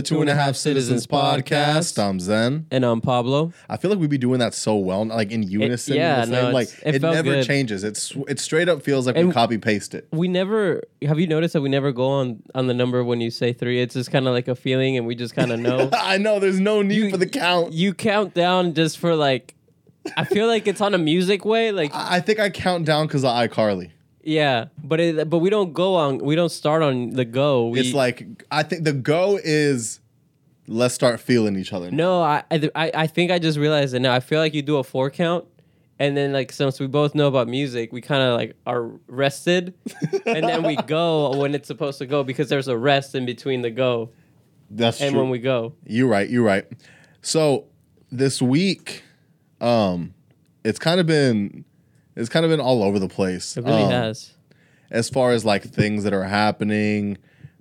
the Two and a Half Citizens podcast. I'm Zen. And I'm Pablo. I feel like we'd be doing that so well, like in unison. yeah, the same, no, like it it, never good. changes. It's it straight up feels like we copy paste it. We never have you noticed that we never go on on the number when you say three? It's just kind of like a feeling, and we just kind of know. I know there's no need You- for the count. you count down just for like. I feel like it's on a music way, like I I think I count down because of iCarly. Yeah, but it, but we don't go on. We don't start on the go. We, It's like I think the go is let's start feeling each other. no, I, I I think I just realized it now. I feel like you do a four count, and then like since we both know about music, we kind of like are rested, and then we go when it's supposed to go because there's a rest in between the go That's and true. when we go. You're right. You're right. So this week, um, it's kind of been it's kind of been all over the place. It really Um, has. as far as like things that are happening.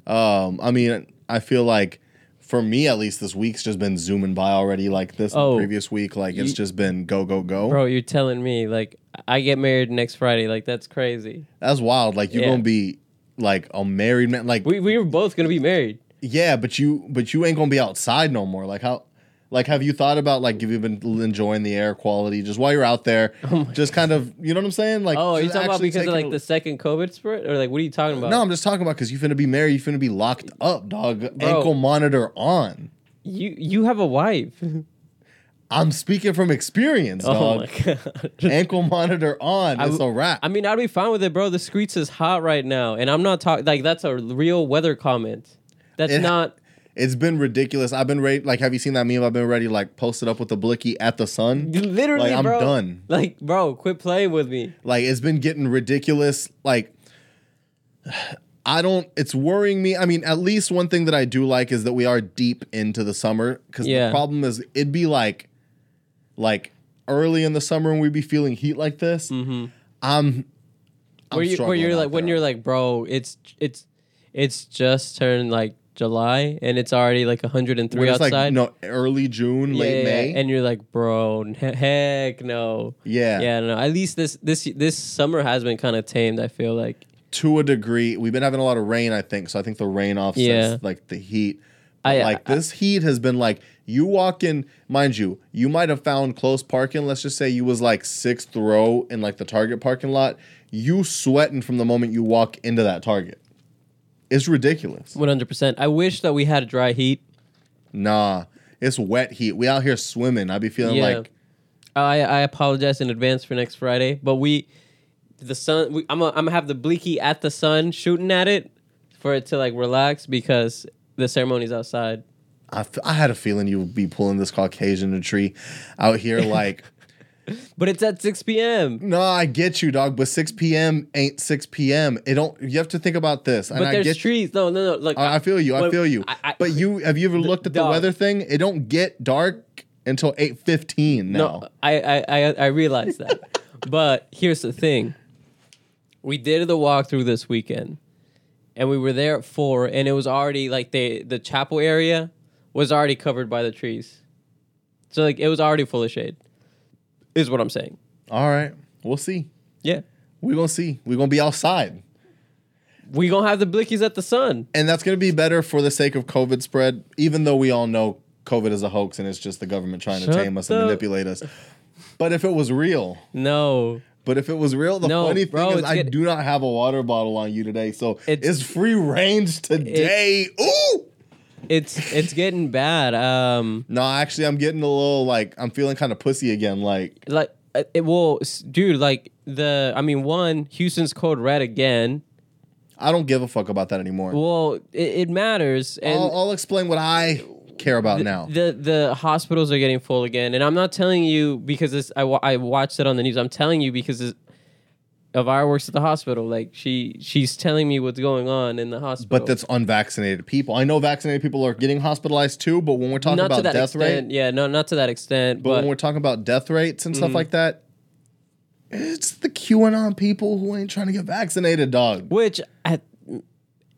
Um, I mean, I feel like for me at least this week's just been zooming by already. Like this Oh. previous week, like it's just been go go go. Bro, you're telling me like I get married next Friday. Like that's crazy. That's wild. Like you're Yeah. gonna be like a married man. Like We we were both gonna be married. yeah, but you but you ain't gonna be outside no more. Like how. Like, have you thought about like, have you been enjoying the air quality just while you're out there? Oh just kind of, you know what I'm saying? Like, Oh, are you talking about because of like a- the second COVID spread, or like what are you talking about? No, I'm just talking about because you're finna be married. You finna be locked up, dog. Bro. Ankle monitor on. you you have a wife. I'm speaking from experience, oh dog. my god. Ankle monitor on. I It's a wrap. I mean, I'd be fine with it, bro. The streets is hot right now, and I'm not talking like that's a real weather comment. That's It- not. It's been ridiculous. I've been ready. Like, have you seen that meme? I've been ready, like, posted up with the blicky at the sun. Literally, Like, I'm bro. done. Like, bro, quit playing with me. Like, it's been getting ridiculous. Like, I don't. It's worrying me. I mean, at least one thing that I do like is that we are deep into the summer. Because Yeah. the problem is, it'd be like, like early in the summer when we'd be feeling heat like this. Mm-hmm. I'm. I'm where you where you're like when you're like, bro, it's it's it's just turned like July and it's already like 103 When it's outside. like no early June, Yeah, late yeah, May. and you're like, bro, he- heck no. yeah. Yeah, no. At least this this this summer has been kind of tamed. I feel like. to a degree. We've been having a lot of rain, I think. So I think the rain offsets Yeah. like the heat. I- like I- this heat has been like you walk in, mind you, you might have found close parking. Let's just say you was like sixth row in like the Target parking lot. You sweating from the moment you walk into that Target. It's ridiculous. One hundred percent. I wish that we had a dry heat. Nah, it's wet heat. We out here swimming. I be feeling Yeah. like I I apologize in advance for next Friday, but we the sun. We, I'm i I'm gonna have the blicky at the sun shooting at it for it to like relax because the ceremony's outside. I, f- I had a feeling you would be pulling this caucasity out here like. But it's at six p.m. No, I get you, dog. But 6 p.m. ain't 6 p.m. It don't. You have to think about this. And But I there's get you. trees. No, no, no. Look, I, I feel you. I feel you. I- I- but you have you ever looked at the Dog. weather thing? It don't get dark until 8:15 now. No, I I I, I realize that. but here's the thing: we did the walkthrough this weekend, and we were there at four, and it was already like the the chapel area was already covered by the trees, so like it was already full of shade. Is what I'm saying. All right, we'll see. Yeah, We're gonna see. We're gonna be outside, we gonna have the blickies at the sun. and that's gonna be better for the sake of COVID spread. Even though we all know COVID is a hoax and it's just the government trying Shut to tame us and manipulate us. But if it was real, No, But if it was real, the No, funny bro, thing is, I do not have a water bottle on you today, so it's, It's- free range today. Ooh! It's it's getting bad. Um, No, actually, I'm getting a little like I'm feeling kind of pussy again. Like, like uh, it will, dude. Like the, I mean, one Houston's code red again. I don't give a fuck about that anymore. Well, it, it matters, and I'll, I'll explain what I care about now. the the hospitals are getting full again. And I'm not telling you because this, I I watched it on the news. I'm telling you because Elvira works at the hospital. Like she she's telling me what's going on in the hospital. but that's unvaccinated people. I know vaccinated people are getting hospitalized too, but when we're talking not about death extent. rate, Yeah, no, not to that extent. but, But, when we're talking about death rates and stuff Mhm. like that, it's the QAnon people who ain't trying to get vaccinated, dog. which at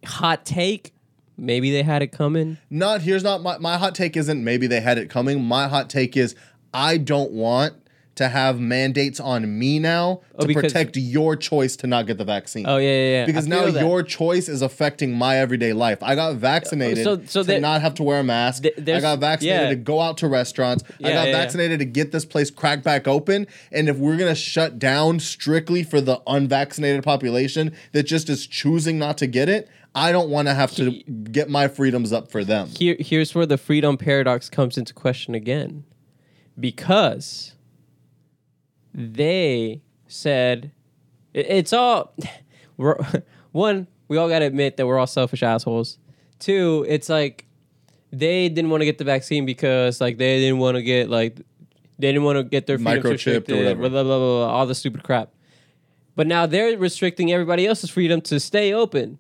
hot take, maybe they had it coming. Not here's not my my hot take isn't maybe they had it coming. My hot take is I don't want to have mandates on me now Oh, to because- protect your choice to not get the vaccine. Oh yeah, yeah, yeah. Because now that. your choice is affecting my everyday life. I got vaccinated So- so to there- not have to wear a mask. Th- I got vaccinated yeah. to go out to restaurants. I got yeah, yeah. vaccinated to get this place cracked back open. And if we're gonna shut down strictly for the unvaccinated population that just is choosing not to get it, I don't want to have to get my freedoms up for them. here here's where the freedom paradox comes into question again because they said it's all we're, one we all got to admit that we're all selfish assholes two it's like they didn't want to get the vaccine because like they didn't want to get like they didn't want to get their Microchipped or whatever. blah, blah, blah, blah, blah, all the stupid crap but now they're restricting everybody else's freedom to stay open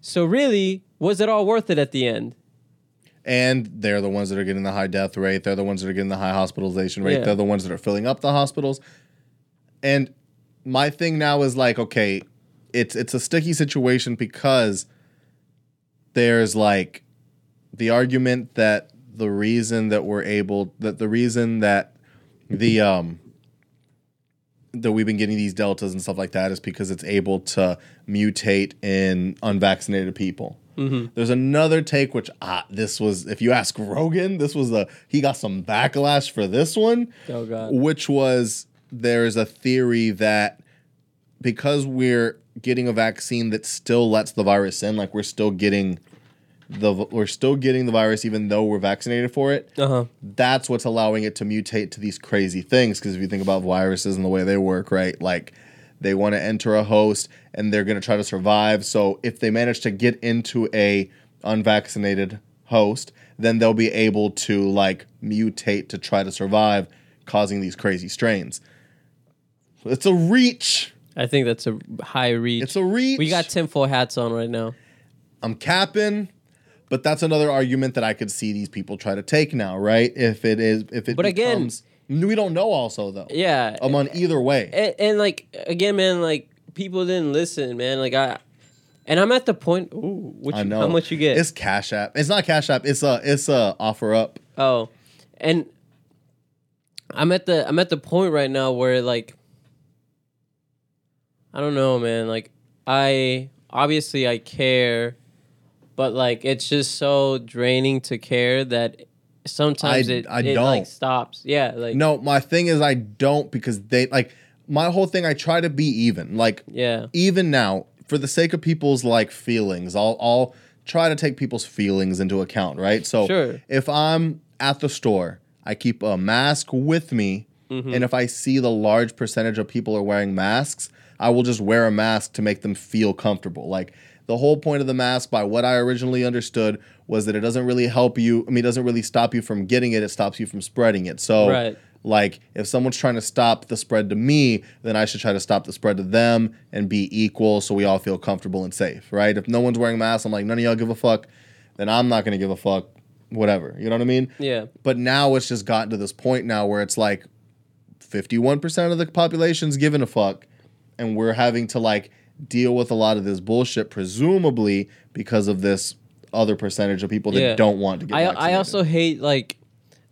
so really was it all worth it at the end and they're the ones that are getting the high death rate. They're the ones that are getting the high hospitalization rate. Yeah. They're the ones that are filling up the hospitals. And my thing now is like, okay, it's it's a sticky situation because there's like the argument that the reason that we're able that the reason that the um that we've been getting these deltas and stuff like that is because it's able to mutate in unvaccinated people. There's another take which ah, this was if you ask Rogan, this was a he got some backlash for this one, Oh God. which was there is a theory that because we're getting a vaccine that still lets the virus in, like we're still getting the we're still getting the virus even though we're vaccinated for it Uh huh. that's what's allowing it to mutate to these crazy things. Because if you think about viruses and the way they work, right? Like they want to enter a host and they're going to try to survive. So if they manage to get into a unvaccinated host, then they'll be able to like mutate to try to survive, causing these crazy strains. It's a reach. I think that's a high reach. It's a reach. we got tinfoil hats on right now. I'm capping, but that's another argument that I could see these people try to take now, right? If it is, if it But again- we don't know. Also, though, Yeah. I'm on either way. and, and like again, man, like people didn't listen, man. Like I, and I'm at the point. Ooh, what I know how much you get? It's Cash App. It's not Cash App. It's a it's a offer up. oh, and I'm at the I'm at the point right now where like I don't know, man. Like I obviously I care, but like it's just so draining to care that sometimes I- it I it like don't. stops. Yeah, like No, my thing is I don't because they like my whole thing. I try to be even. Like yeah. even now, for the sake of people's like feelings, I'll I'll try to take people's feelings into account, right? So Sure. if I'm at the store, I keep a mask with me, Mm-hmm. and if I see the large percentage of people are wearing masks, I will just wear a mask to make them feel comfortable. Like the whole point of the mask, by what I originally understood, was that it doesn't really help you. I mean, it doesn't really stop you from getting it. It stops you from spreading it. So Right. like if someone's trying to stop the spread to me then i should try to stop the spread to them and be equal so we all feel comfortable and safe right if no one's wearing masks i'm like none of y'all give a fuck then i'm not going to give a fuck whatever you know what i mean Yeah. but now it's just gotten to this point now where it's like 51% of the population's giving a fuck and we're having to like deal with a lot of this bullshit presumably because of this other percentage of people that Yeah. don't want to get I vaccinated. I also hate like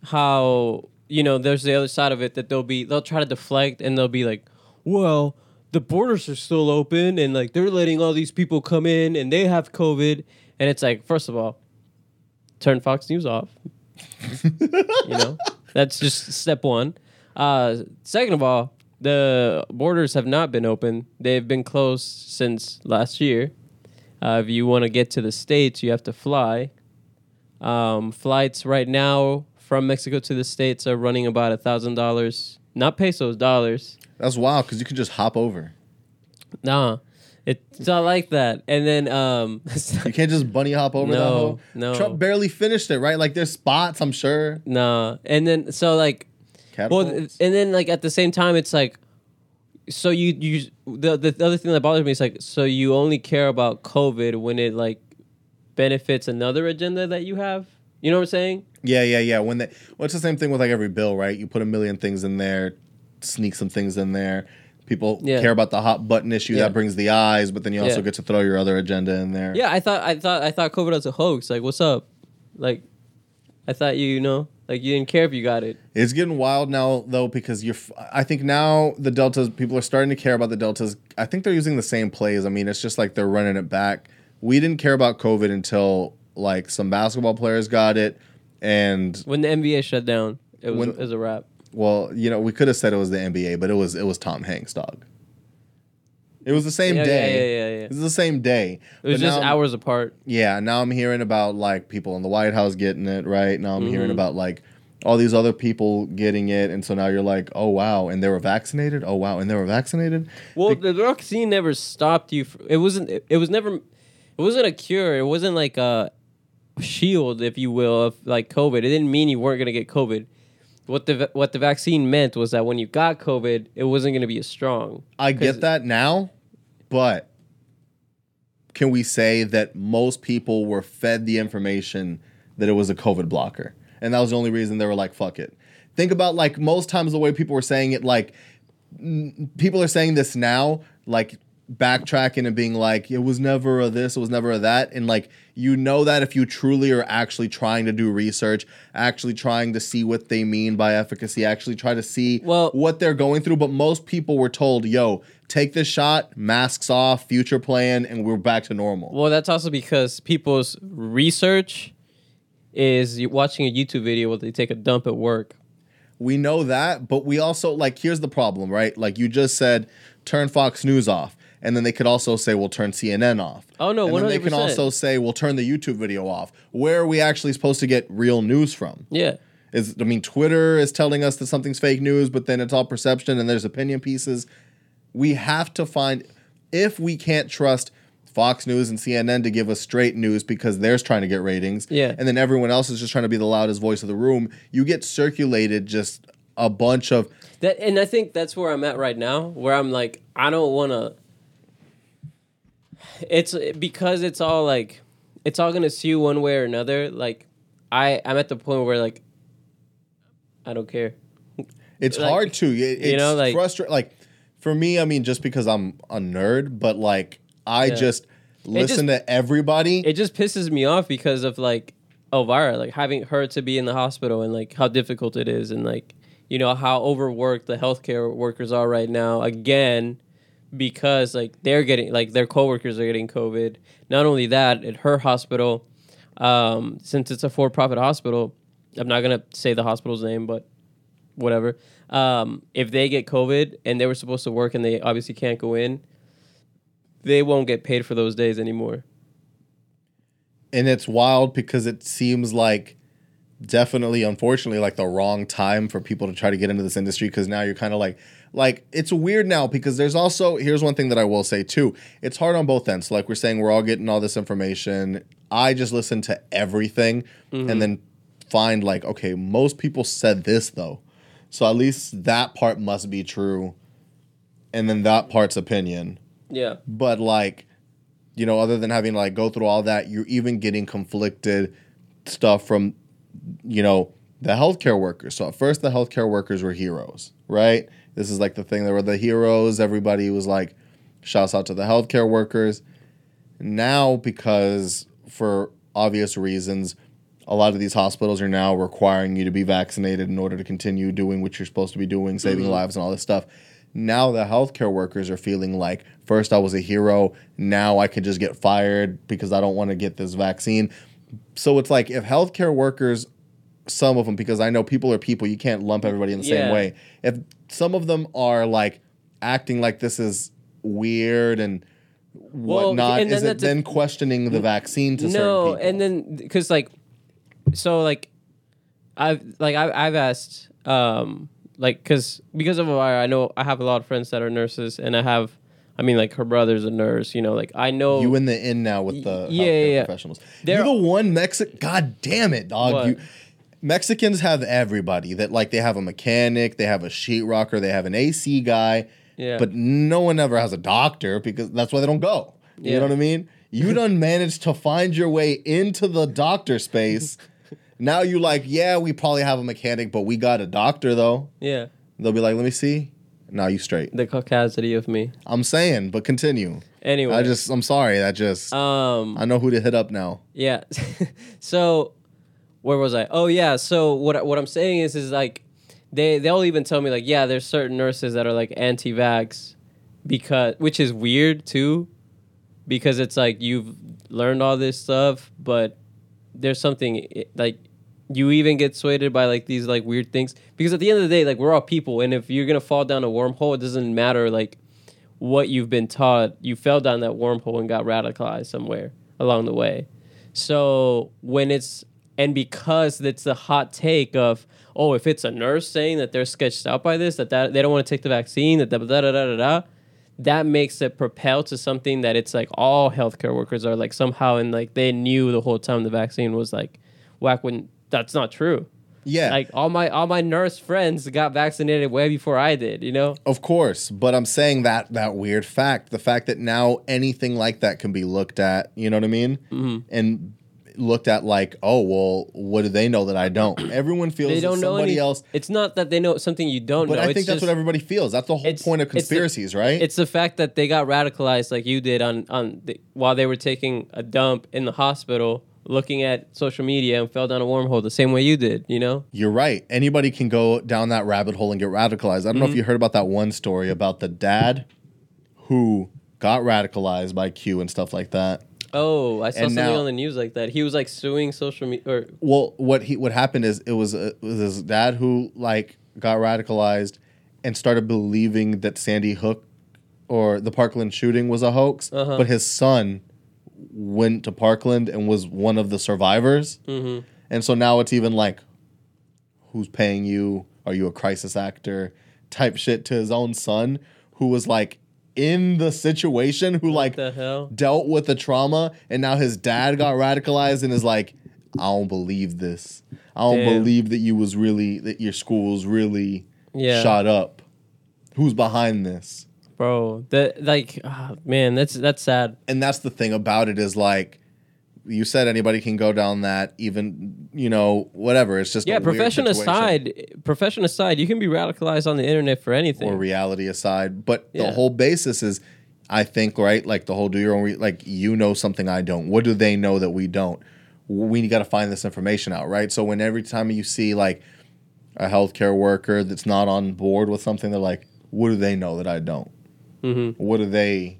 how you know there's the other side of it that they'll be they'll try to deflect and they'll be like, well, the borders are still open and like they're letting all these people come in and they have COVID and it's like first of all, turn Fox News off. you know that's just step one. Uh, second of all, the borders have not been open. They've been closed since last year. Uh, if you want to get to the states, you have to fly. Um, flights right now from Mexico to the states are running about a thousand dollars, not pesos, dollars. that's wild because you can just hop over Nah, it's not like that. And then um, You can't just bunny hop over that No, no. Trump barely finished it, right? Like there's spots, I'm sure. nah, and then so like well, and then like at the same time, it's like. So you you the the other thing that bothers me is like so you only care about COVID when it like benefits another agenda that you have. You know what I'm saying? yeah, yeah, yeah. When they, well, it's the same thing with like every bill, right? You put a million things in there, sneak some things in there. People Yeah. care about the hot button issue Yeah. that brings the eyes, but then you also Yeah. get to throw your other agenda in there. Yeah, I thought I thought I thought COVID was a hoax. Like, what's up? Like, I thought you, you know Like you didn't care if you got it. It's getting wild now though because you're. f- I think now the deltas people are starting to care about the deltas. I think they're using the same plays. I mean, it's just like they're running it back. We didn't care about COVID until like some basketball players got it, and When the NBA shut down, it was, When- it was a wrap. well, you know, we could have said it was the NBA, but it was it was Tom Hanks, dog. It was the same Yeah, yeah, day. yeah, yeah, yeah. It was the same day. It was But just hours apart. Yeah, now I'm hearing about like people in the White House getting it, right? Now I'm Mm-hmm. hearing about like all these other people getting it, and so now you're like, oh wow, and they were vaccinated. Oh wow, and they were vaccinated. Well, the vaccine never stopped you. fr- It wasn't. It, it was never. It wasn't a cure. It wasn't like a shield, if you will, of like COVID. It didn't mean you weren't gonna get COVID. What the what the vaccine meant was that when you got COVID, it wasn't gonna be as strong. I get that now, but can we say that most people were fed the information that it was a COVID blocker, and that was the only reason they were like, "Fuck it." Think about like most times the way people were saying it, like n- people are saying this now, like backtracking and being like, "It was never a this, it was never a that," and like you know that if you truly are actually trying to do research, actually trying to see what they mean by efficacy, actually try to see Well- what they're going through. But most people were told, "Yo, take this shot, masks off, future plan, and we're back to normal." Well, that's also because people's research is watching a YouTube video where they take a dump at work. We know that, but we also like here's the problem, right? Like you just said, turn Fox News off. And then they could also say, we'll turn CNN off. Oh, no, and then they can also say, we'll turn the YouTube video off. Where are we actually supposed to get real news from? Yeah. Is I mean, Twitter is telling us that something's fake news, but then it's all perception and there's opinion pieces. We have to find if we can't trust Fox News and CNN to give us straight news because they're trying to get ratings. Yeah. And then everyone else is just trying to be the loudest voice of the room. You get circulated just a bunch of That and I think that's where I'm at right now, where I'm like, I don't want to. It's because it's all like, it's all gonna sue one way or another. Like, I I'm at the point where like, I don't care. It's Like, hard to. It, it's you know, like- frustrating. Like for me, I mean, just because I'm a nerd, but like I Yeah. just listen to everybody. It just pisses me off because of like Elvira, like having her to be in the hospital and like how difficult it is, and like you know how overworked the healthcare workers are right now. Again, because like they're getting like their coworkers are getting COVID. Not only that, at her hospital, um, since it's a for-profit hospital, I'm not gonna say the hospital's name, but whatever. Um, if they get COVID and they were supposed to work and they obviously can't go in, they won't get paid for those days anymore. and it's wild because it seems like definitely unfortunately like the wrong time for people to try to get into this industry because now you're kind of like like it's weird now because there's also here's one thing that I will say too. It's hard on both ends. Like we're saying we're all getting all this information. I just listen to everything and mm-hmm. then find like okay most people said this though. So at least that part must be true and then that part's opinion. Yeah. but like you know other than having to like go through all that you're even getting conflicted stuff from you know the healthcare workers. So at first the healthcare workers were heroes right this is like the thing they were the heroes. Everybody was like shouts out to the healthcare workers. Now because for obvious reasons a lot of these hospitals are now requiring you to be vaccinated in order to continue doing what you're supposed to be doing saving mm-hmm. lives and all this stuff. Now the healthcare workers are feeling like first i was a hero. Now i can just get fired because i don't want to get this vaccine. So it's like if healthcare workers some of them because i know people are people you can't lump everybody in the same way if some of them are like acting like this is weird and Well, whatnot and then is it that's a- then questioning the vaccine to certain no, and then because like, so like, I've like I've, I've asked um like because because of Elvira, I know I have a lot of friends that are nurses, and I have, I mean like her brother's a nurse. You know, like I know you in the in now with the Yeah, yeah, yeah. professionals. They're- You're the one Mexican. God damn it, dog. What? You, Mexicans have everybody that like they have a mechanic, they have a sheetrocker, they have an AC guy, Yeah. but no one ever has a doctor because that's why they don't go. You Yeah. know what I mean? You done managed to find your way into the doctor space. now you like, yeah, we probably have a mechanic, but we got a doctor though. yeah They'll be like, let me see. Now you straight. the caucasity of me. I'm saying, but continue. Anyway, I just, I'm sorry. That just, um I know who to hit up now. Yeah. so where was I? Oh yeah. So what what I'm saying is is like they they'll even tell me like yeah, there's certain nurses that are like anti-vax because which is weird too because it's like you've learned all this stuff, but there's something like you even get swayed by like these like weird things because at the end of the day like we're all people and if you're gonna fall down a wormhole it doesn't matter like what you've been taught you fell down that wormhole and got radicalized somewhere along the way so when it's and because it's a hot take of oh if it's a nurse saying that they're sketched out by this that, that they don't want to take the vaccine that da da da da da da that makes it propel to something that it's like all healthcare workers are like somehow and like they knew the whole time the vaccine was like whack when that's not true Yeah. like all my all my nurse friends got vaccinated way before I did you know Of course, but I'm saying that that weird fact, the fact that now anything like that can be looked at, you know what I mean, Mm-hmm. and looked at like, oh well, what do they know that I don't? Everyone feels they don't know somebody any, else, it's not that they know something you don't but know But I think that's just- what everybody feels. That's the whole point of it's the- conspiracies, right? It's the fact that they got radicalized like you did on on the, while they were taking a dump in the hospital, looking at social media and fell down a wormhole the same way you did. You know? You're right. Anybody can go down that rabbit hole and get radicalized. I don't know Mm-hmm. if you heard about that one story about the dad who got radicalized by Q and stuff like that. Oh, I saw And something now- on the news like that. He was like suing social media or Well, what he what happened is it was, uh, it was his dad who like got radicalized and started believing that Sandy Hook or the Parkland shooting was a hoax, Uh-huh. but his son went to Parkland and was one of the survivors. Mhm. And so now it's even like who's paying you? Are you a crisis actor? type shit to his own son who was like in the situation who like the hell? dealt with the trauma and now his dad got radicalized and is like I don't believe this. I don't Damn. believe that you was really that your school was really Yeah. shot up. Who's behind this? Bro, that like ah, man, that's that's sad. And that's the thing about it is like you said anybody can go down that even you know whatever it's just Yeah, profession aside, profession aside, you can be radicalized on the internet for anything. or reality aside. But the whole basis is, I think, right? Like the whole do your own, re- like you know something I don't. What do they know that we don't? We got to find this information out, right? So when every time you see like a healthcare worker that's not on board with something, they're like, what do they know that I don't? Mhm. What do they?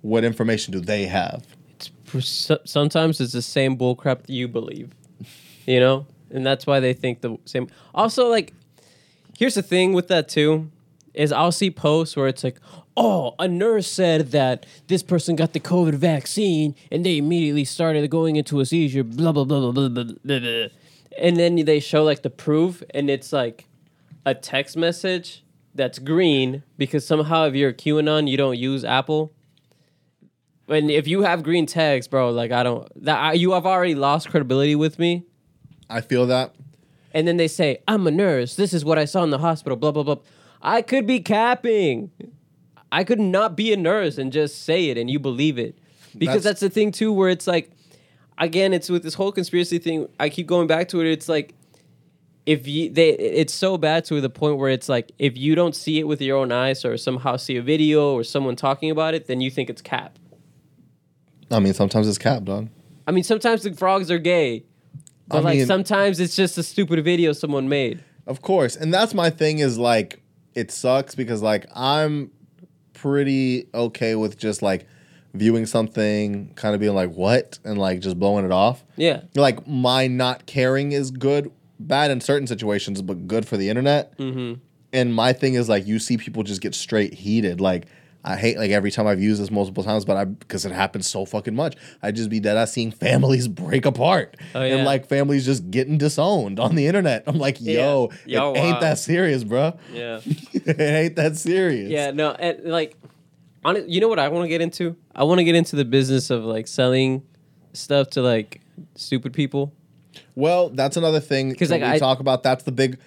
What information do they have? Sometimes it's the same bullcrap that you believe, you know, and that's why they think the same. Also, like, here's the thing with that too, is I'll see posts where it's like, oh, a nurse said that this person got the COVID vaccine and they immediately started going into a seizure, blah blah blah blah blah blah, blah, blah. and then they show like the proof, and it's like a text message that's green because somehow if you're a QAnon, you don't use Apple. And if you have green tags, bro, like I don't, that I, you have already lost credibility with me. I feel that. And then they say, "I'm a nurse. This is what I saw in the hospital." Blah blah blah. I could be capping. I could not be a nurse and just say it, and you believe it, because That's- that's, the thing too. Where it's like, again, it's with this whole conspiracy thing. I keep going back to it. It's like, if you they, it's so bad to the point where it's like, if you don't see it with your own eyes or somehow see a video or someone talking about it, then you think it's cap. I mean, sometimes it's cap, dog. I mean, sometimes the frogs are gay, but I like mean- sometimes it's just a stupid video someone made. Of course. And that's my thing is like it sucks because like I'm pretty okay with just like viewing something kind of being like what and like just blowing it off. Yeah, Like my not caring is good, bad in certain situations, but good for the internet. mm-hmm. And my thing is like you see people just get straight heated. Like I hate like every time I've used this multiple times, but I because it happens so fucking much. I just be dead ass seeing families break apart Oh, and like families just getting disowned on the internet. I'm like, yo, Yeah. Yo, it ain't that serious, bro. yeah, it ain't that serious. yeah. No, and like, on you know what I want to get into? I want to get into the business of like selling stuff to like stupid people. Well, that's another thing because like, we I- talk about. That's the big.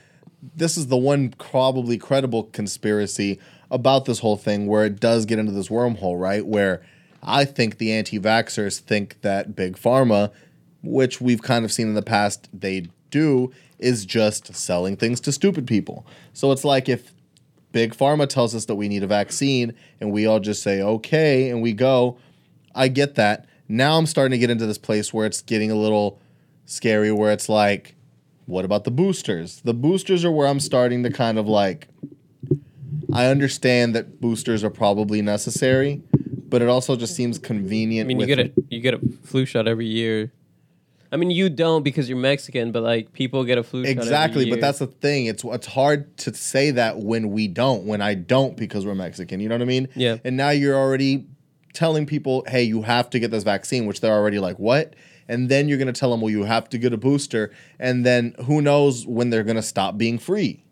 This is the one probably credible conspiracy about this whole thing, where it does get into this wormhole, right? Where I think the anti-vaxxers think that big pharma, which we've kind of seen in the past, they do is just selling things to stupid people. So it's like if big pharma tells us that we need a vaccine and we all just say okay and we go i get that now i'm starting to get into this place where it's getting a little scary where it's like, what about the boosters? The boosters are where I'm starting to kind of like. I understand that boosters are probably necessary, but it also just seems convenient. I mean, you get a you get a flu shot every year. I mean, you don't because you're Mexican, but like people get a flu shot. every Exactly, but that's the thing. It's it's hard to say that when we don't, when I don't because we're Mexican. You know what I mean? Yeah. And now you're already telling people, "Hey, you have to get this vaccine," which they're already like, "What?" And then you're going to tell them, "Well, you have to get a booster." And then who knows when they're going to stop being free?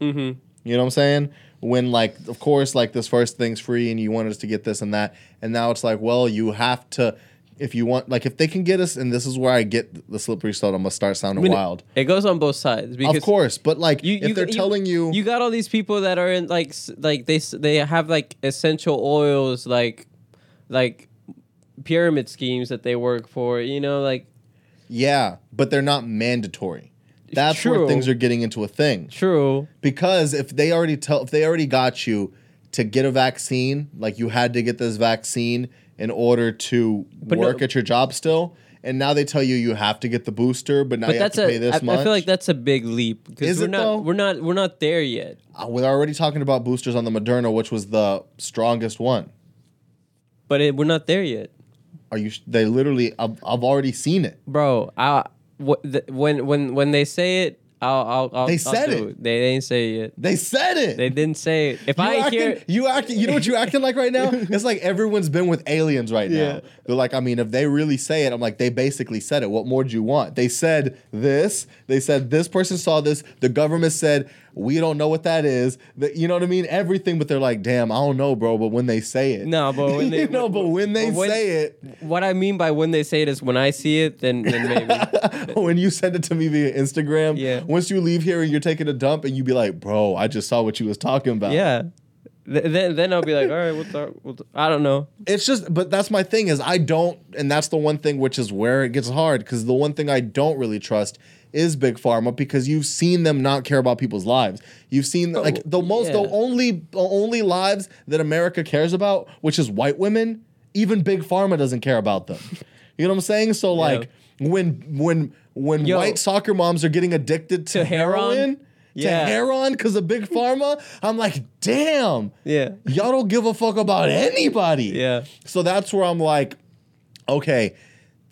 Mhm. You know what I'm saying? When like, of course, like this first thing's free, and you wanted us to get this and that, and now it's like, well, you have to. If you want, like, if they can get us, and this is where I get the slippery slope. I'm gonna start I sounding mean, wild. It goes on both sides because Of course, but like you, if you they're telling you, you got all these people that are in like like they they have like essential oils like like pyramid schemes that they work for. You know, like yeah, but they're not mandatory. That's where things are getting into a thing. true. Because if they already tell if they already got you to get a vaccine, like you had to get this vaccine in order to But no- work at your job still, and now they tell you you have to get the booster, but now But you that's have to pay a. this I, much. I feel like that's a big leap because Is we're it, not though? we're not we're not there yet. Uh, We're already talking about boosters on the Moderna, which was the strongest one. But it, we're not there yet, Are you? They literally, I've, I've already seen it. bro. I the, when when when they say it, I'll I'll. I'll They I'll said do it. They didn't say it. They said it. They didn't say it. If You I acting, hear you acting, you know what you acting like right now? It's like everyone's been with aliens right Yeah. now. They're like, I mean, if they really say it, I'm like, they basically said it. What more do you want? They said this. They said this person saw this. The government said we don't know what that is. The, you know what I mean? Everything, but they're like, damn, I don't know, bro. But when they say it, No, but when they- you know, but when they when- say it, what I mean by when they say it is when I see it, then then maybe. when you send it to me via Instagram, Yeah. Once you leave here and you're taking a dump, and you be like, bro, I just saw what you was talking about. yeah. Th- then then I'll be like, all right, we'll talk. We'll t- I don't know. it's just but that's my thing is i don't and that's the one thing which is where it gets hard because the one thing i don't really trust is big pharma because you've seen them not care about people's lives you've seen oh, like the most the only the only lives that america cares about which is white women even big pharma doesn't care about them you know what i'm saying so like when when when Yo. white soccer moms are getting addicted to, To Heron? heroin Yeah. to heroin because of big pharma i'm like damn Yeah. y'all don't give a fuck about anybody Yeah. so that's where I'm like, okay,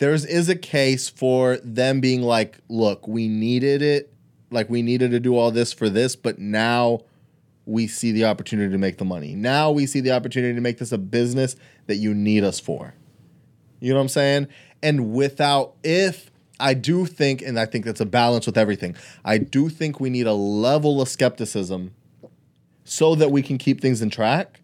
there's is a case for them being like, look, we needed it, like we needed to do all this for this, but now we see the opportunity to make the money. Now we see the opportunity to make this a business that you need us for. You know what I'm saying? And without if I do think, and I think that's a balance with everything, I do think we need a level of skepticism so that we can keep things in track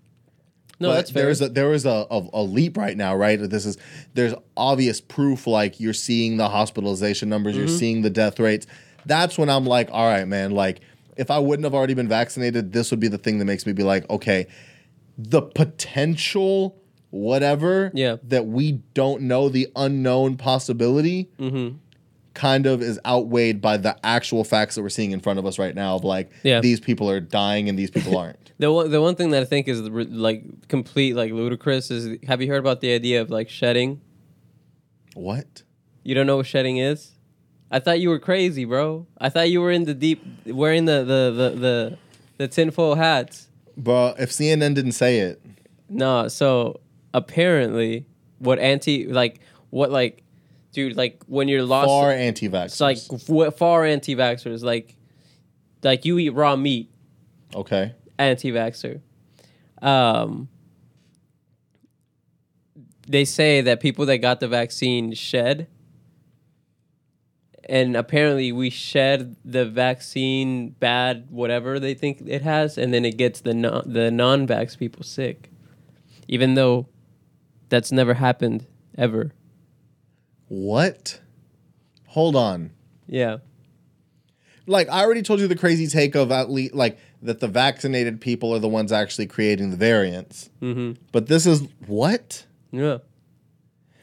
No, but that's fair. There's a, there is a, a, a leap right now, right? This is there's obvious proof. Like you're seeing the hospitalization numbers, Mm-hmm. you're seeing the death rates. That's when I'm like, all right, man. Like if I wouldn't have already been vaccinated, this would be the thing that makes me be like, okay, the potential whatever Yeah. that we don't know, the unknown possibility. Mm-hmm. Kind of is outweighed by the actual facts that we're seeing in front of us right now. Of like, Yeah. these people are dying and these people aren't. The one, the one thing that I think is like complete like ludicrous is have you heard about the idea of like shedding? what? You don't know what shedding is? I thought you were crazy, bro. I thought you were in the deep wearing the the the the, the tinfoil hats. But if CNN didn't say it, No, so apparently what anti like what like dude like when you're lost far anti-vax. it's like far anti-vaxxers like like you eat raw meat okay. anti-vaxxer. Um, they say that people that got the vaccine shed, and apparently we shed the vaccine bad whatever they think it has, and then it gets the non- the non-vax people sick, even though that's never happened ever. What? Hold on. Yeah, Like I already told you the crazy take of at least like that the vaccinated people are the ones actually creating the variants. hmm But this is what? yeah.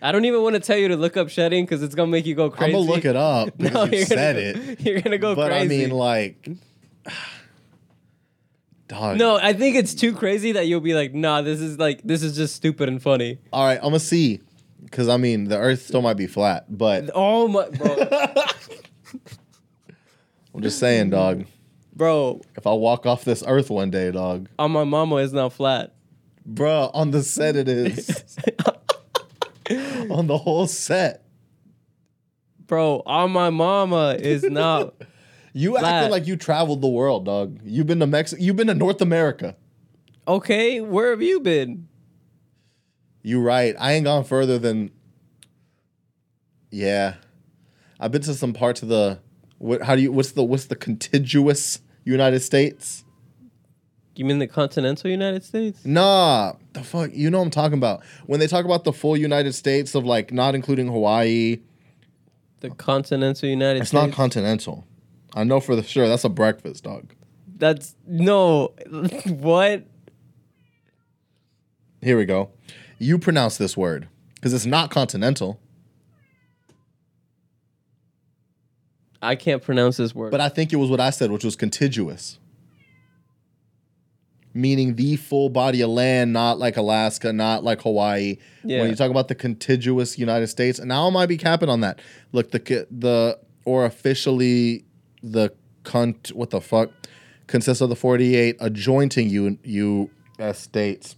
I don't even want to tell you to look up shedding because it's gonna make you go crazy. I'm gonna look it up because No, you you're gonna said it. You're gonna go But crazy. I mean, like, dog. No, I think it's too crazy that you'll be like, nah, this is like this is just stupid and funny. All right, I'm gonna see. Because I mean, the Earth still might be flat, but Oh my, bro, I'm just saying, dog. bro. If I walk off this Earth one day, dog, On my mama is not flat. bruh, on the set it is. on the whole set, Bro, on my mama is not. you Flat. acting like you traveled the world, dog. You've been to Mexico. You've been to North America. Okay, where have you been? You right. I ain't gone further than. Yeah, I've been to some parts of the. What? How do you? What's the? What's the contiguous United States? You mean the continental United States? Nah, the fuck. You know what I'm talking about. When they talk about the full United States of like not including Hawaii, The continental United States. it's not continental. I know for the sure that's a breakfast, dog. That's no. what? Here we go. You pronounce this word because it's not continental, I can't pronounce this word. but I think it was what I said, which was contiguous. Meaning the full body of land, not like Alaska, not like Hawaii. Yeah. When you talk about the contiguous United States, and now I might be capping on that. Look, the the or officially the cunt what the fuck consists of the 48 adjoining U, U.S. states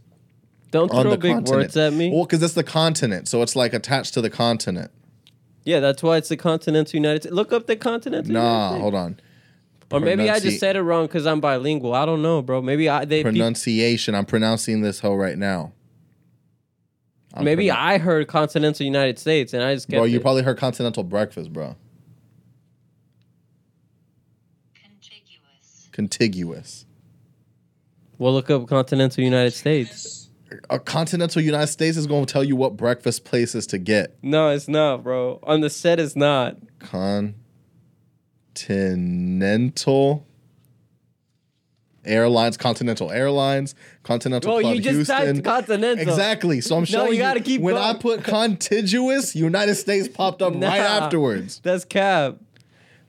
Don't on throw the big continent. words at me. Well, because it's the continent, so it's like attached to the continent. yeah, that's why it's the continental United States. Look up the continental. United Nah, States. hold on. Or maybe I just said it wrong because I'm bilingual. I don't know, bro. Maybe I they pe- Pronunciation. I'm pronouncing this hoe right now. I'm maybe pronou- I heard continental United States and I just kept Bro, you it. probably heard continental breakfast, bro. Contiguous. Contiguous. Well, look up continental United States. A continental United States is going to tell you what breakfast places to get. No, it's not, bro. On the set, it's not. Continental Airlines, Continental Airlines, Continental Bro, Club you just Houston. typed continental. Exactly. So I'm No, showing you gotta keep when going. I put contiguous, United States popped up Nah. right afterwards. That's cap.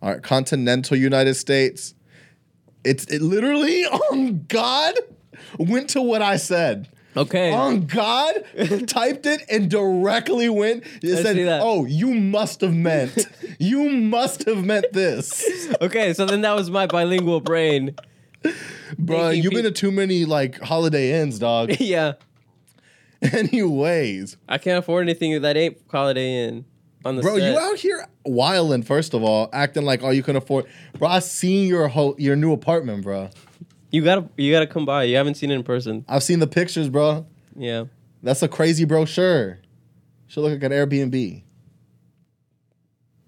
All right, continental United States. It's it literally oh on God went to what I said. Okay. On God, typed it and directly went. It I said, see that. "Oh, you must have meant, you must have meant this, Okay, so then that was my bilingual brain. bro. Thinking You've been pe- to too many like Holiday Inns, dog. yeah. Anyways, I can't afford anything that ain't Holiday Inn on the bro, set. you out here wilding. First of all, acting like all you can afford, bro. I seen your ho- your new apartment, bro. You gotta you gotta come by. You haven't seen it in person. I've seen the pictures, bro. Yeah. That's a crazy brochure. Should look like an Airbnb.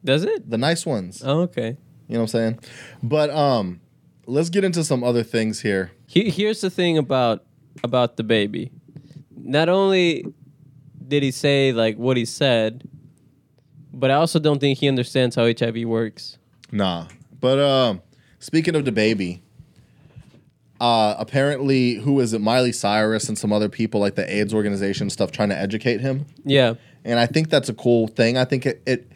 Does it? The nice ones. Oh, okay. You know what I'm saying? But um let's get into some other things here. He, here's the thing about about DaBaby. Not only did he say like what he said, but I also don't think he understands how HIV works. Nah. But um speaking of DaBaby, uh apparently who is it? Miley Cyrus and some other people like the AIDS organization stuff trying to educate him. Yeah. And I think that's a cool thing. I think it, it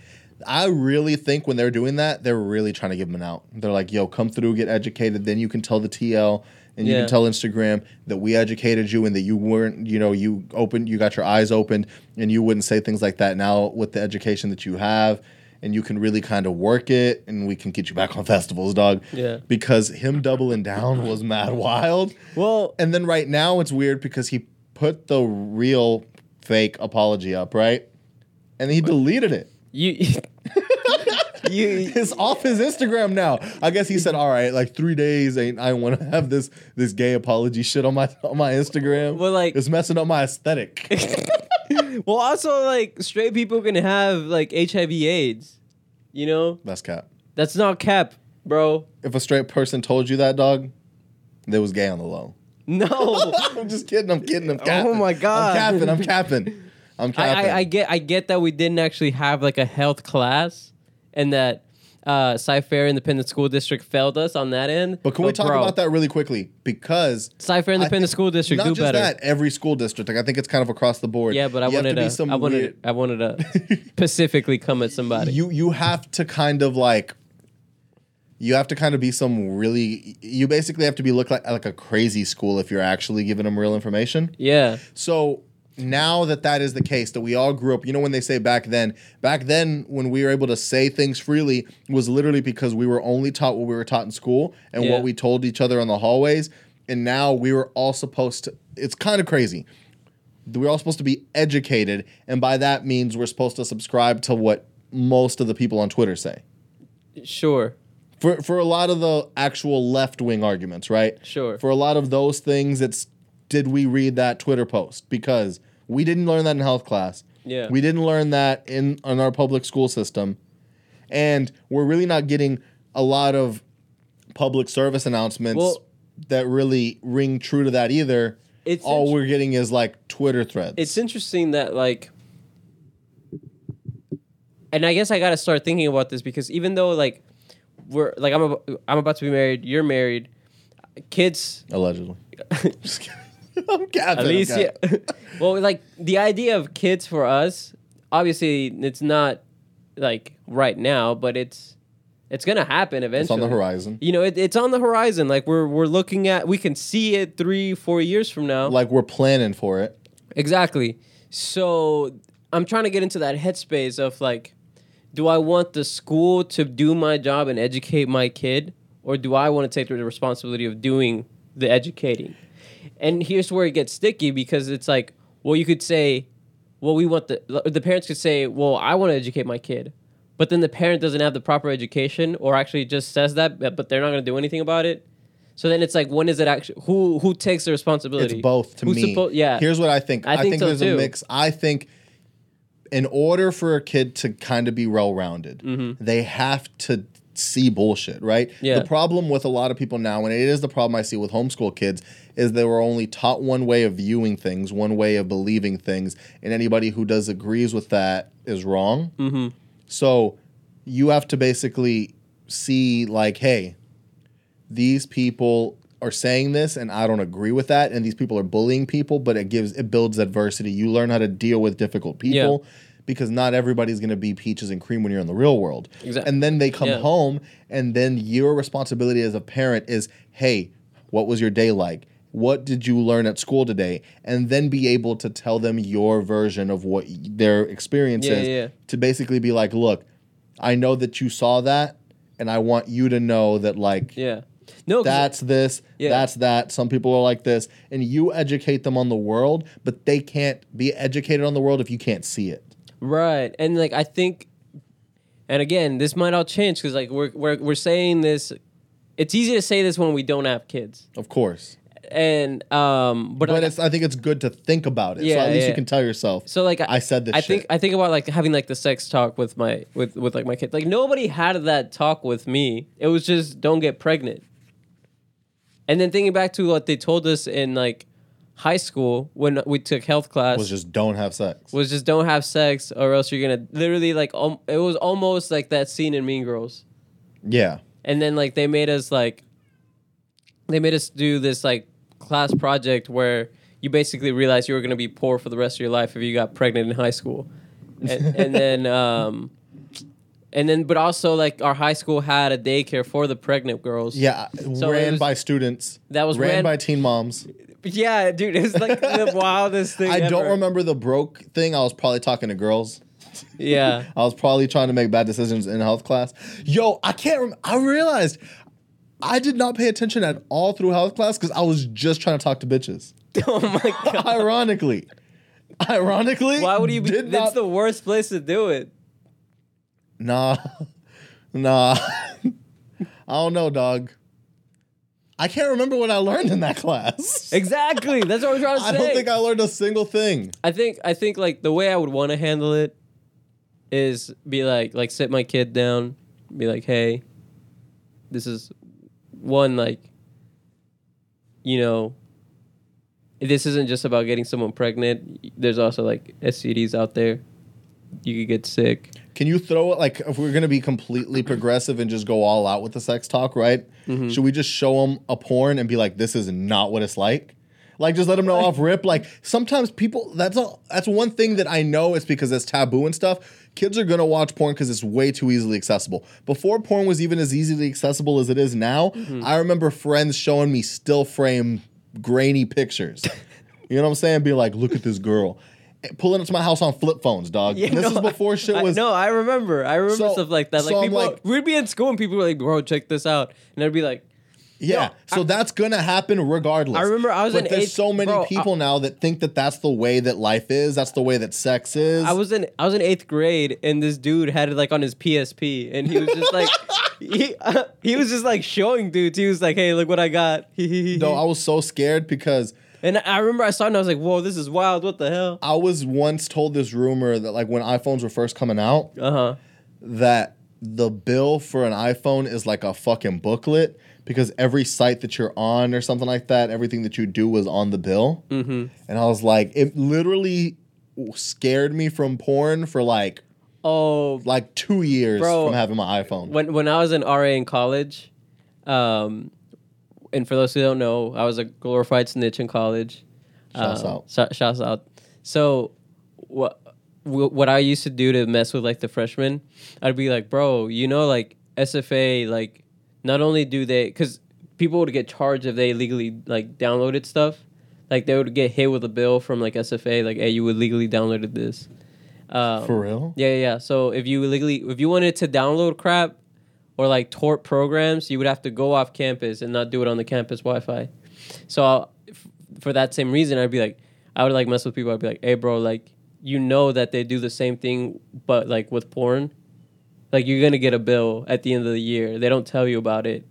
I really think when they're doing that, they're really trying to give them an out. They're like, yo, come through, get educated, then you can tell the TL and you Yeah. can tell Instagram that we educated you and that you weren't, you know, you opened, you got your eyes opened and you wouldn't say things like that now with the education that you have and you can really kind of work it and we can get you back on festivals, dog. Yeah. Because him doubling down was mad wild. Well, And then right now it's weird because he put the real fake apology up, right? And he deleted it. you you It's off his Instagram now. I guess he said, "All right, like three days ain't. I want to have this this gay apology shit on my on my Instagram. Well, like- it's messing up my aesthetic." Well also like straight people can have like HIV AIDS. You know? That's cap. That's not cap, bro. If a straight person told you that, dog, they was gay on the low. No. I'm just kidding. I'm kidding. I'm oh capping. Oh my God. I'm capping. I'm capping. I'm I, capping. I, I get I get that we didn't actually have like a health class and that uh Cy-Fair Independent School District failed us on that end. but can we talk bro, about that really quickly? Because Cy-Fair Independent School District not do just better. that, every school district. Like I think it's kind of across the board. Yeah, but I You wanted to be to, some I wanted I wanted to specifically come at somebody. you you have to kind of like you have to kind of be some really you basically have to be look like like a crazy school if you're actually giving them real information. yeah. So now that that is the case, that we all grew up, you know, when they say back then, back then when we were able to say things freely was literally because we were only taught what we were taught in school and Yeah. what we told each other on the hallways. And now we were all supposed to, it's kind of crazy. We're all supposed to be educated. And by that means we're supposed to subscribe to what most of the people on Twitter say. Sure. For, for a lot of the actual left wing arguments, right? Sure. For a lot of those things, it's did we read that Twitter post? Because we didn't learn that in health class. Yeah. We didn't learn that in, in our public school system. And we're really not getting a lot of public service announcements Well- that really ring true to that either. It's All int- we're getting is like Twitter threads. it's interesting that like and i guess i gotta start thinking about this because even though like we're like i'm about, i'm about to be married you're married kids allegedly. I'm capping, at least yeah well like the idea of kids for us obviously it's not like right now but it's it's gonna happen eventually It's on the horizon. you know it, it's on the horizon like we're we're looking at we can see it three four years from now Like we're planning for it. Exactly. So I'm trying to get into that headspace of like, do I want the school to do my job and educate my kid, or do I want to take the responsibility of doing the educating? And here's where it gets sticky because it's like, well, you could say, well, we want the the parents could say, well, I want to educate my kid, but then the parent doesn't have the proper education, or actually just says that, but they're not going to do anything about it. So then it's like, when is it actually who who takes the responsibility? It's both to Who's me. suppo- yeah. Here's what I think. I I think think, so there's too. a mix. I think in order for a kid to kind of be well rounded, mm-hmm. they have to see bullshit, right? Yeah. The problem with a lot of people now, and it is the problem I see with homeschool kids, is they were only taught one way of viewing things, one way of believing things, and anybody who does agrees with that is wrong. Mm-hmm. So you have to basically see like, hey, these people are saying this and I don't agree with that and these people are bullying people, but it gives it builds adversity. You learn how to deal with difficult people because not everybody's going to be peaches and cream when you're in the real world. Exact- And then they come Yeah. home and then your responsibility as a parent is, "Hey, what was your day like? What did you learn at school today?" And then be able to tell them your version of what their experience Yeah, is yeah. to basically be like, "Look, I know that you saw that and I want you to know that like Yeah. No, that's this, Yeah. that's that. Some people are like this, and you educate them on the world, but they can't be educated on the world if you can't see it. Right. And like I think, and again, this might all change because like we're we're we're saying this. It's easy to say this when we don't have kids, Of course, and um, but, but it's. I think it's good to think about it. so Yeah, at least yeah. you can tell yourself. so like I said this I think. I think about like having like the sex talk with my with with like my kids. Like nobody had that talk with me. It was just don't get pregnant. And then thinking back to what they told us in like high school when we took health class was just don't have sex. was just don't have sex or else you're gonna literally like um, it was almost like that scene in Mean Girls, yeah, and then like they made us like they made us do this like class project where you basically realize you were gonna be poor for the rest of your life if you got pregnant in high school, and, and then um and then but also like our high school had a daycare for the pregnant girls. yeah. So ran was- by students. That was ran, ran- by teen moms. Yeah, dude, it's like the wildest thing. I don't remember the broke thing. I was probably talking to girls. Yeah. I was probably trying to make bad decisions in health class. Yo, I can't. Rem- I realized I did not pay attention at all through health class because I was just trying to talk to bitches. oh my god. Ironically, ironically, Why would you be? Did That's not, the worst place to do it. nah, nah. I don't know, dog. I can't remember what I learned in that class. Exactly. That's what I'm trying to say. I don't think I learned a single thing. I think I think like the way I would want to handle it is be like like sit my kid down, be like, hey, this is one like you know this isn't just about getting someone pregnant. There's also like STDs out there. You could get sick. Can you throw it like if we're gonna be completely progressive and just go all out with the sex talk, right? Mm-hmm. Should we just show them a porn and be like, "This is not what it's like"? Like, just let them know off rip. Like, sometimes people that's all that's one thing that I know is because it's taboo and stuff. Kids are gonna watch porn because it's way too easily accessible. Before porn was even as easily accessible as it is now, Mm-hmm. I remember friends showing me still frame grainy pictures. You know what I'm saying? Be like, look at this girl. Pulling up to my house on flip phones, dog. Yeah, And this no, is before shit I, was. no, I remember. I remember So- stuff like that. Like so people, like- we'd be in school and people were like, "Bro, check this out," and I'd be like, Yeah, Yo, so I- that's gonna happen regardless. I remember I was but in there's eighth- so many bro, I- people now that think that that's the way that life is. That's the way that sex is. I was in I was in eighth grade and this dude had it like on his PSP and he was just like he he was just like showing dudes. He was like, "Hey, look what I got." no, I was so scared because and I remember I saw it and I was like, "Whoa, this is wild! What the hell?" I was once told this rumor that like when iPhones were first coming out, Uh huh. that the bill for an iPhone is like a fucking booklet because every site that you're on or something like that, everything that you do was on the bill. Mm-hmm. And I was like, it literally scared me from porn for like Oh, like two years Bro, from having my iPhone. when when I was in RA in college, um, and for those who don't know, I was a glorified snitch in college. Shouts Um, out. sh- shouts out. So, what wh- what I used to do to mess with like the freshmen, I'd be like, bro, you know, like SFA, like not only do they, because people would get charged if they illegally like downloaded stuff, like they would get hit with a bill from like SFA, like, hey, you illegally downloaded this. Um, for real? yeah, yeah, yeah. So if you illegally, if you wanted to download crap or like torrent programs, you would have to go off campus and not do it on the campus Wi-Fi. So f- for that same reason, I'd be like, I would like mess with people. I'd be like, hey, bro, like you know that they do the same thing, but like with porn, like you're gonna get a bill at the end of the year. They don't tell you about it.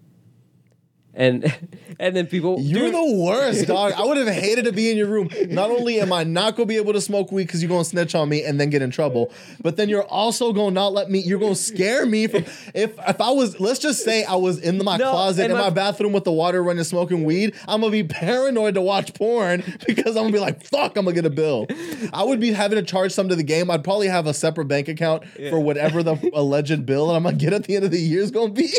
And and then people You're dude, the worst, dog. I would have hated to be in your room. Not only am I not gonna be able to smoke weed because you're gonna snitch on me and then get in trouble, but then you're also gonna not let me. You're gonna scare me from if if I was. Let's just say I was in my No, closet in my- my, bathroom with the water running, smoking weed. I'm gonna be paranoid to watch porn because I'm gonna be like, fuck, I'm gonna get a bill. I would be having to charge some to the game. I'd probably have a separate bank account for whatever the alleged bill that I'm gonna get at the end of the year is gonna be.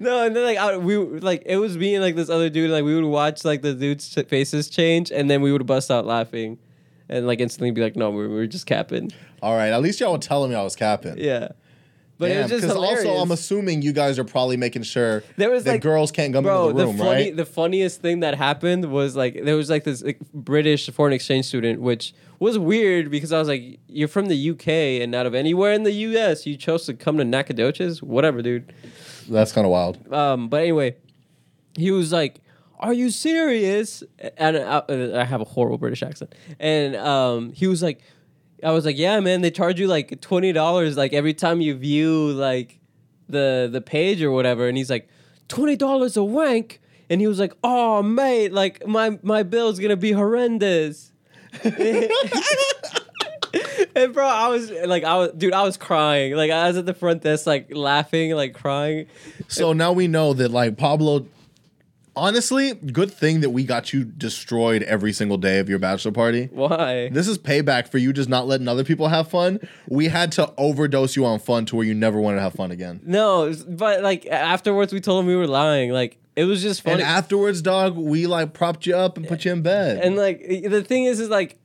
No, and then like I, we like it was me and like this other dude. Like we would watch like the dudes' faces change, and then we would bust out laughing, and like instantly be like, "No, we we were just capping." All right, at least y'all were telling me I was capping. Yeah, but it was just hilarious. also I'm assuming you guys are probably making sure There was, that like- girls can't come Bro, into the the, room, funny, right? the funniest thing that happened was like there was like this like, British foreign exchange student, which was weird because I was like, "You're from the UK, and out of anywhere in the US, you chose to come to Nacogdoches, whatever, dude." That's kind of wild. Um, but anyway, he was like, "Are you serious?" And I, I have a horrible British accent, and um, he was like, "I was like, yeah, man, they charge you like twenty dollars like every time you view like the the page or whatever," and he's like, 20 dollars a wank," and he was like, "Oh, mate, like my my bill's gonna be horrendous." And bro, I was like, I was, dude, I was crying. Like, I was at the front desk, like laughing, like crying. So now we know that like Pablo. Honestly, good thing that we got you destroyed every single day of your bachelor party. Why? This is payback for you just not letting other people have fun. We had to overdose you on fun to where you never wanted to have fun again. No, but like afterwards, we told him we were lying. Like it was just fun. And afterwards, dog, we like propped you up and put you in bed. And, like the thing is, is like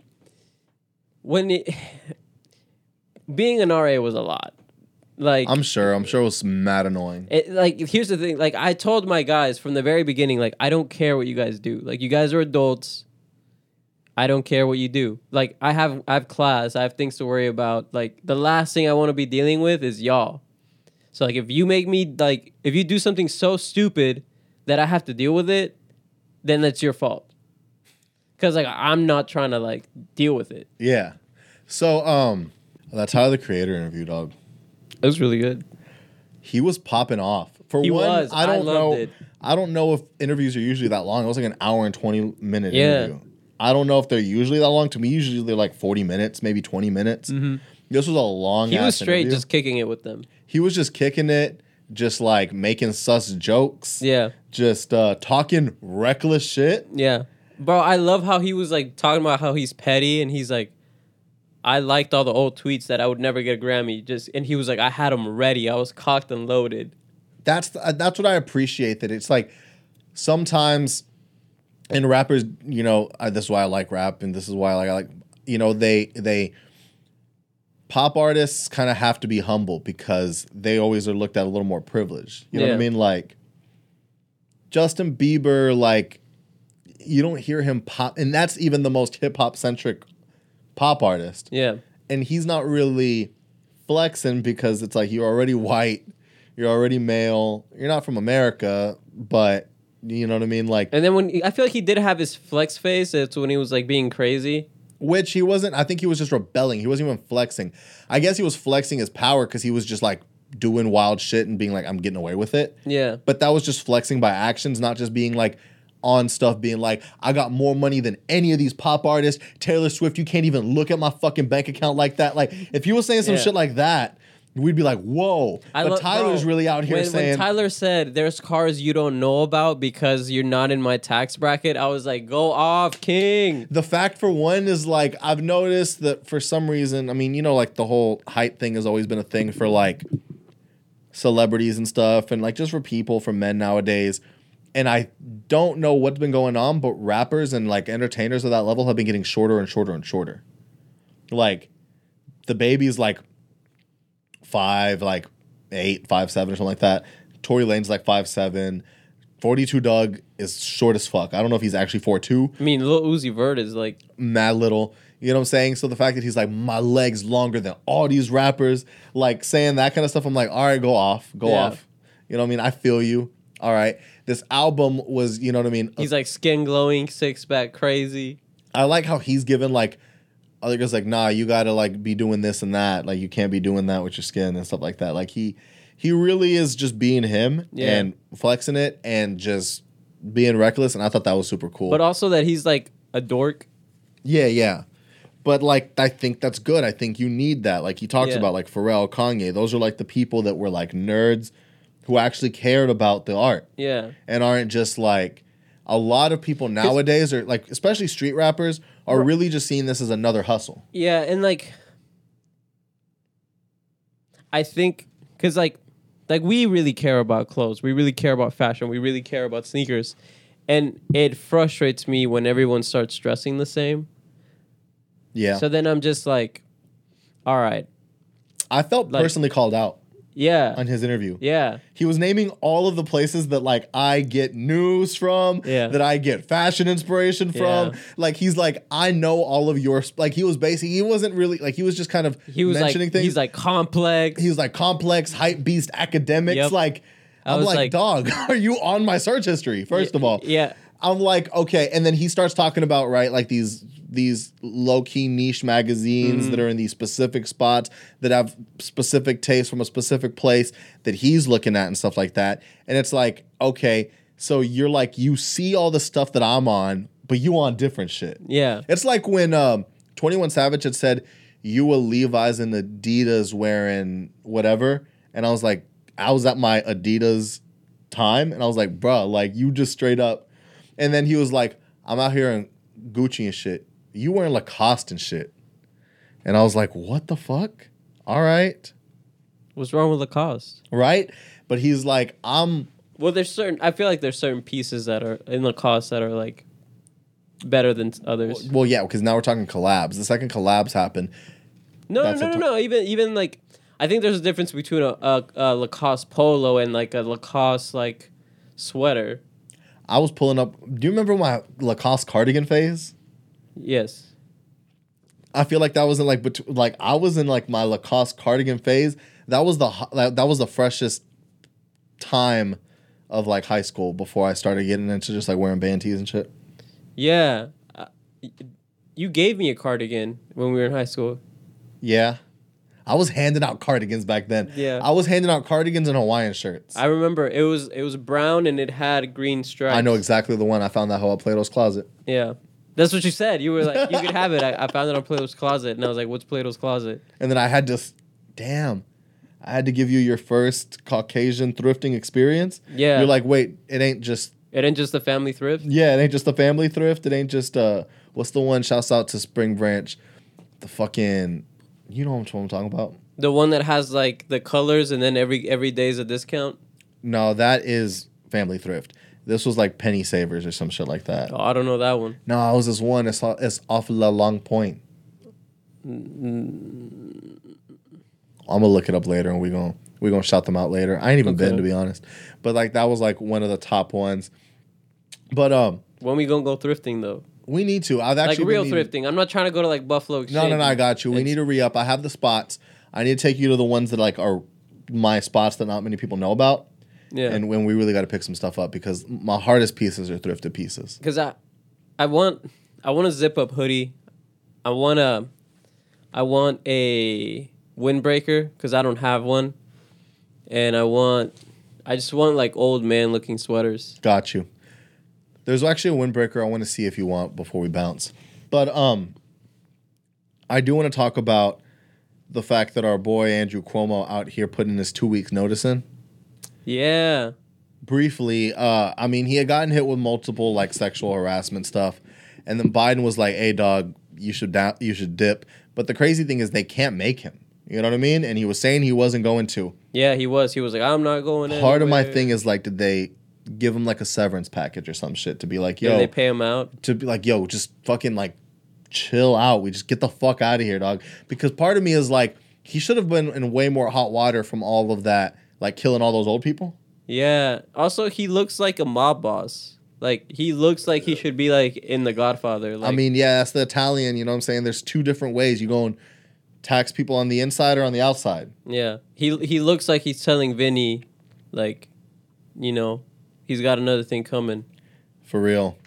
when it, being an RA was a lot. Like I'm sure. I'm sure it was mad annoying. it, like here's the thing. Like I told my guys from the very beginning, like I don't care what you guys do. Like you guys are adults. I don't care what you do. Like I have I have class. I have things to worry about. Like the last thing I want to be dealing with is y'all. So like if you make me like if you do something so stupid that I have to deal with it, then that's your fault. Cause like I'm not trying to like deal with it. Yeah. So um, that's how the creator interview, dog. It was really good. he was popping off. For He one, was. I I don't loved know. it. I don't know if interviews are usually that long. It was like an hour and twenty minute Yeah. interview. I don't know if they're usually that long. To me, usually they're like forty minutes, maybe twenty minutes. This was a long. Mm-hmm. He was straight just kicking it with them. he was just kicking it, just like making sus jokes. Yeah. Just uh, talking reckless shit. Yeah. Bro, I love how he was like talking about how he's petty and he's like I liked all the old tweets that I would never get a Grammy. Just and he was like, I had them ready. I was cocked and loaded. that's the, uh, that's what I appreciate. That it's like sometimes in rappers, you know, I, this is why I like rap, and this is why I like, I like you know, they they pop artists kind of have to be humble because they always are looked at a little more privileged. You know what I mean? Like Justin Bieber, like you don't hear him pop, and that's even the most hip hop centric pop artist. Yeah. and he's not really flexing because it's like you're already white, you're already male, you're not from America, but you know what I mean, like And then when I feel like he did have his flex face, it's when he was like being crazy. which he wasn't. I think he was just rebelling. He wasn't even flexing. I guess he was flexing his power because he was just like doing wild shit and being like, I'm getting away with it. Yeah. But that was just flexing by actions, not just being like on stuff, being like, I got more money than any of these pop artists. Taylor Swift, you can't even look at my fucking bank account like that. Like, if you were saying some Yeah. shit like that, we'd be like, whoa. I but lo- Tyler's bro, really out here when, saying, when Tyler said there's cars you don't know about because you're not in my tax bracket, I was like, go off, King. the fact for one is like, I've noticed that for some reason, I mean, you know, like the whole height thing has always been a thing for like celebrities and stuff, and like just for people, for men nowadays. And I don't know what's been going on, but rappers and like entertainers of that level have been getting shorter and shorter and shorter. Like DaBaby's like five, like eight, five, seven, or something like that. Tory Lanez like five, seven. 42 Dugg is short as fuck. I don't know if he's actually 4'2, I mean, Lil Uzi Vert is like, mad little. You know what I'm saying? So the fact that he's like, my leg's longer than all these rappers, like saying that kind of stuff, I'm like, all right, go off, go Yeah. off. You know what I mean? I feel you. All right. This album was, you know what I mean? he's like skin glowing, six pack, crazy. I like how he's given like other guys like, nah, you gotta like be doing this and that. Like you can't be doing that with your skin and stuff like that. Like he he really is just being him Yeah. and flexing it and just being reckless. And I thought that was super cool. But also that he's like a dork. Yeah, yeah. But like I think that's good. I think you need that. Like he talks Yeah. about like Pharrell, Kanye. Those are like the people that were like nerds who actually cared about the art Yeah. and aren't just like a lot of people nowadays are like especially street rappers are Right. really just seeing this as another hustle. Yeah, and like I think cuz like like we really care about clothes. We really care about fashion. We really care about sneakers. And it frustrates me when everyone starts dressing the same. Yeah. So then I'm just like all right. I felt like- personally called out Yeah. on his interview. Yeah. He was naming all of the places that like I get news from, Yeah. that I get fashion inspiration from. Yeah. Like he's like, I know all of your like he was basically he wasn't really like he was just kind of He was like mentioning things. he's like complex. he was like complex, Hypebeast, academics. Yep. Like I I'm was like, like- dog, are you on my search history? First of all, yeah. I'm like, okay, and then he starts talking about right, like these these low key niche magazines Mm-hmm. that are in these specific spots that have specific tastes from a specific place that he's looking at and stuff like that. And it's like, okay, so you're like, you see all the stuff that I'm on, but you on different shit. Yeah. It's like when um, 21 Savage had said, You a Levi's and Adidas wearing whatever. And I was like, I was at my Adidas time. And I was like, Bruh, like you just straight up. And then he was like, I'm out here in Gucci and shit. You wearing Lacoste and shit. And I was like, What the fuck? All right. What's wrong with Lacoste? Right. But he's like, I'm Well, there's certain I feel like there's certain pieces that are in Lacoste that are like better than others. well, yeah, because now we're talking collabs. The second collabs happen, No, no, no, no, t- no. Even even like I think there's a difference between a, a, a Lacoste polo and like a Lacoste like sweater. I was pulling up. Do you remember my Lacoste cardigan phase? Yes. I feel like that was in like bet- like I was in like my Lacoste cardigan phase. That was the ho- that, that was the freshest time of like high school before I started getting into just like wearing band tees and shit. Yeah. Uh, you gave me a cardigan when we were in high school. Yeah. I was handing out cardigans back then. Yeah. I was handing out cardigans and Hawaiian shirts. I remember it was it was brown and it had green stripes. I know exactly the one I found that hoe at Plato's closet. Yeah. That's what you said. You were like, you could have it. I, I found it on Plato's closet, and I was like, "What's Plato's closet?" And then I had to, damn, I had to give you your first Caucasian thrifting experience. Yeah. You're like, wait, it ain't just It ain't just a family thrift. Yeah, it ain't just the family thrift. It ain't just uh what's the one shouts out to Spring Branch. The fucking you know what I'm talking about? The one that has like the colors, and then every every day is a discount. No, that is family thrift. This was like penny savers or some shit like that. Oh, I don't know that one. No, it was this one. It's off, it's off La Long Point. Mm. I'm gonna look it up later, and we gonna we gonna shout them out later. I ain't even been to be honest, but like that was like one of the top ones. But um, When we gonna go thrifting though? We need to. I've actually Like real needing- thrifting. I'm not trying to go to like Buffalo Exchange. No, no, no. I got you. We It's- need to re up. I have the spots. I need to take you to the ones that like are my spots that not many people know about. Yeah. And when we really got to pick some stuff up because my hardest pieces are thrifted pieces. because I, I want, I want a zip up hoodie. I want a, I want a windbreaker because I don't have one, and I want, I just want like old man looking sweaters. Got you. There's actually a windbreaker I want to see if you want before we bounce. But um I do want to talk about the fact that our boy Andrew Cuomo out here putting his two weeks notice in. Yeah, Briefly, uh I mean he had gotten hit with multiple like sexual harassment stuff and then Biden was like, "Hey dog, you should da- you should dip." But the crazy thing is they can't make him. You know what I mean? And he was saying he wasn't going to. yeah, he was. He was like, I'm not going. Part of my thing is like did they give him like a severance package or some shit to be like, Did "Yo, they pay him out? to be like, yo, just fucking like chill out. We just get the fuck out of here, dog. Because part of me is like, he should have been in way more hot water from all of that, like killing all those old people. Yeah. Also, he looks like a mob boss. Like he looks like he should be like in The Godfather. Like, I mean, yeah, that's the Italian, you know what I'm saying? There's two different ways. You go and tax people on the inside or on the outside. Yeah, he he looks like he's telling Vinny, like, you know, he's got another thing coming. For real.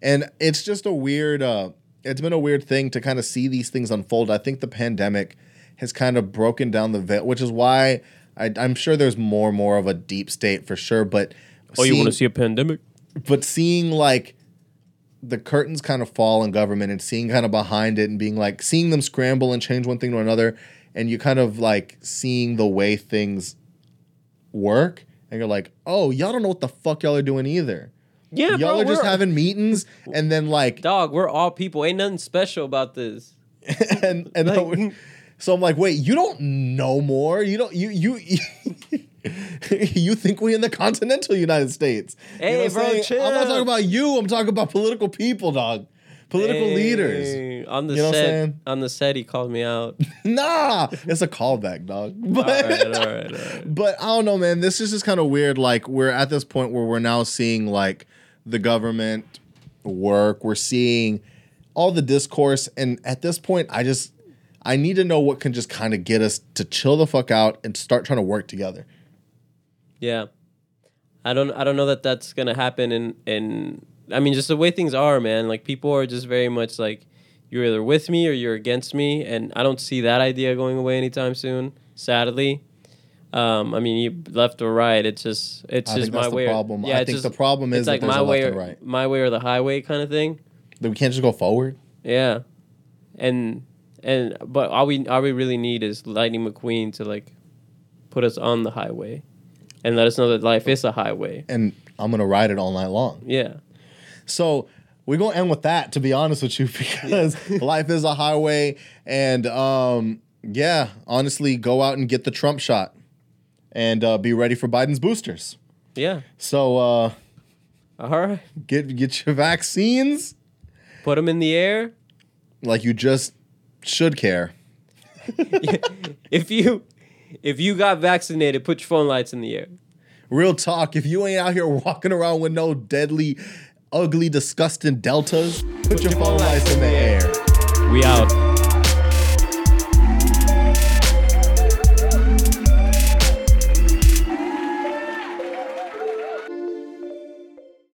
And it's just a weird uh it's been a weird thing to kind of see these things unfold. I think the pandemic has kind of broken down the veil, which is why I, I'm sure there's more and more of a deep state for sure. But oh, seeing- you want to see a pandemic? but seeing like the curtains kind of fall in government and seeing kind of behind it and being like seeing them scramble and change one thing to another and you kind of like seeing the way things work and you're like oh y'all don't know what the fuck y'all are doing either Yeah, y'all bro, are just having meetings and then like dog. We're all people. Ain't nothing special about this. and and Like- so I'm like, wait, you don't know more. You don't you you you think we in the continental United States? You know Hey, what I'm bro, chill. I'm not talking about you. I'm talking about political people, dog. Political leaders. On the You know set. On the set, he called me out. Nah, it's a callback, dog. But, right, all right, all right. but I don't know, man. This is just kind of weird. Like we're at this point where we're now seeing like the government work. We're seeing all the discourse, and at this point, I just I need to know what can just kind of get us to chill the fuck out and start trying to work together. Yeah, I don't. I don't know that that's gonna happen. In in, I mean, just the way things are, man. Like people are just very much like you're either with me or you're against me, and I don't see that idea going away anytime soon. Sadly, um, I mean, you left or right. It's just it's I just my that's the way. or- problem. Yeah, I think just, the problem is it's like my way and or right. my way or the highway kind of thing. That we can't just go forward. Yeah, and and but all we all we really need is Lightning McQueen to like put us on the highway, and let us know that life is a highway. And I'm gonna ride it all night long. Yeah. So we're gonna end with that, to be honest with you, because life is a highway, and um, yeah, honestly, go out and get the Trump shot, and uh, be ready for Biden's boosters. Yeah. So uh, All right. get get your vaccines, Put them in the air. like you just should care. If you if you got vaccinated, put your phone lights in the air. Real talk. If you ain't out here walking around with no deadly, ugly, disgusting deltas, put, your phone lights in the air. We out.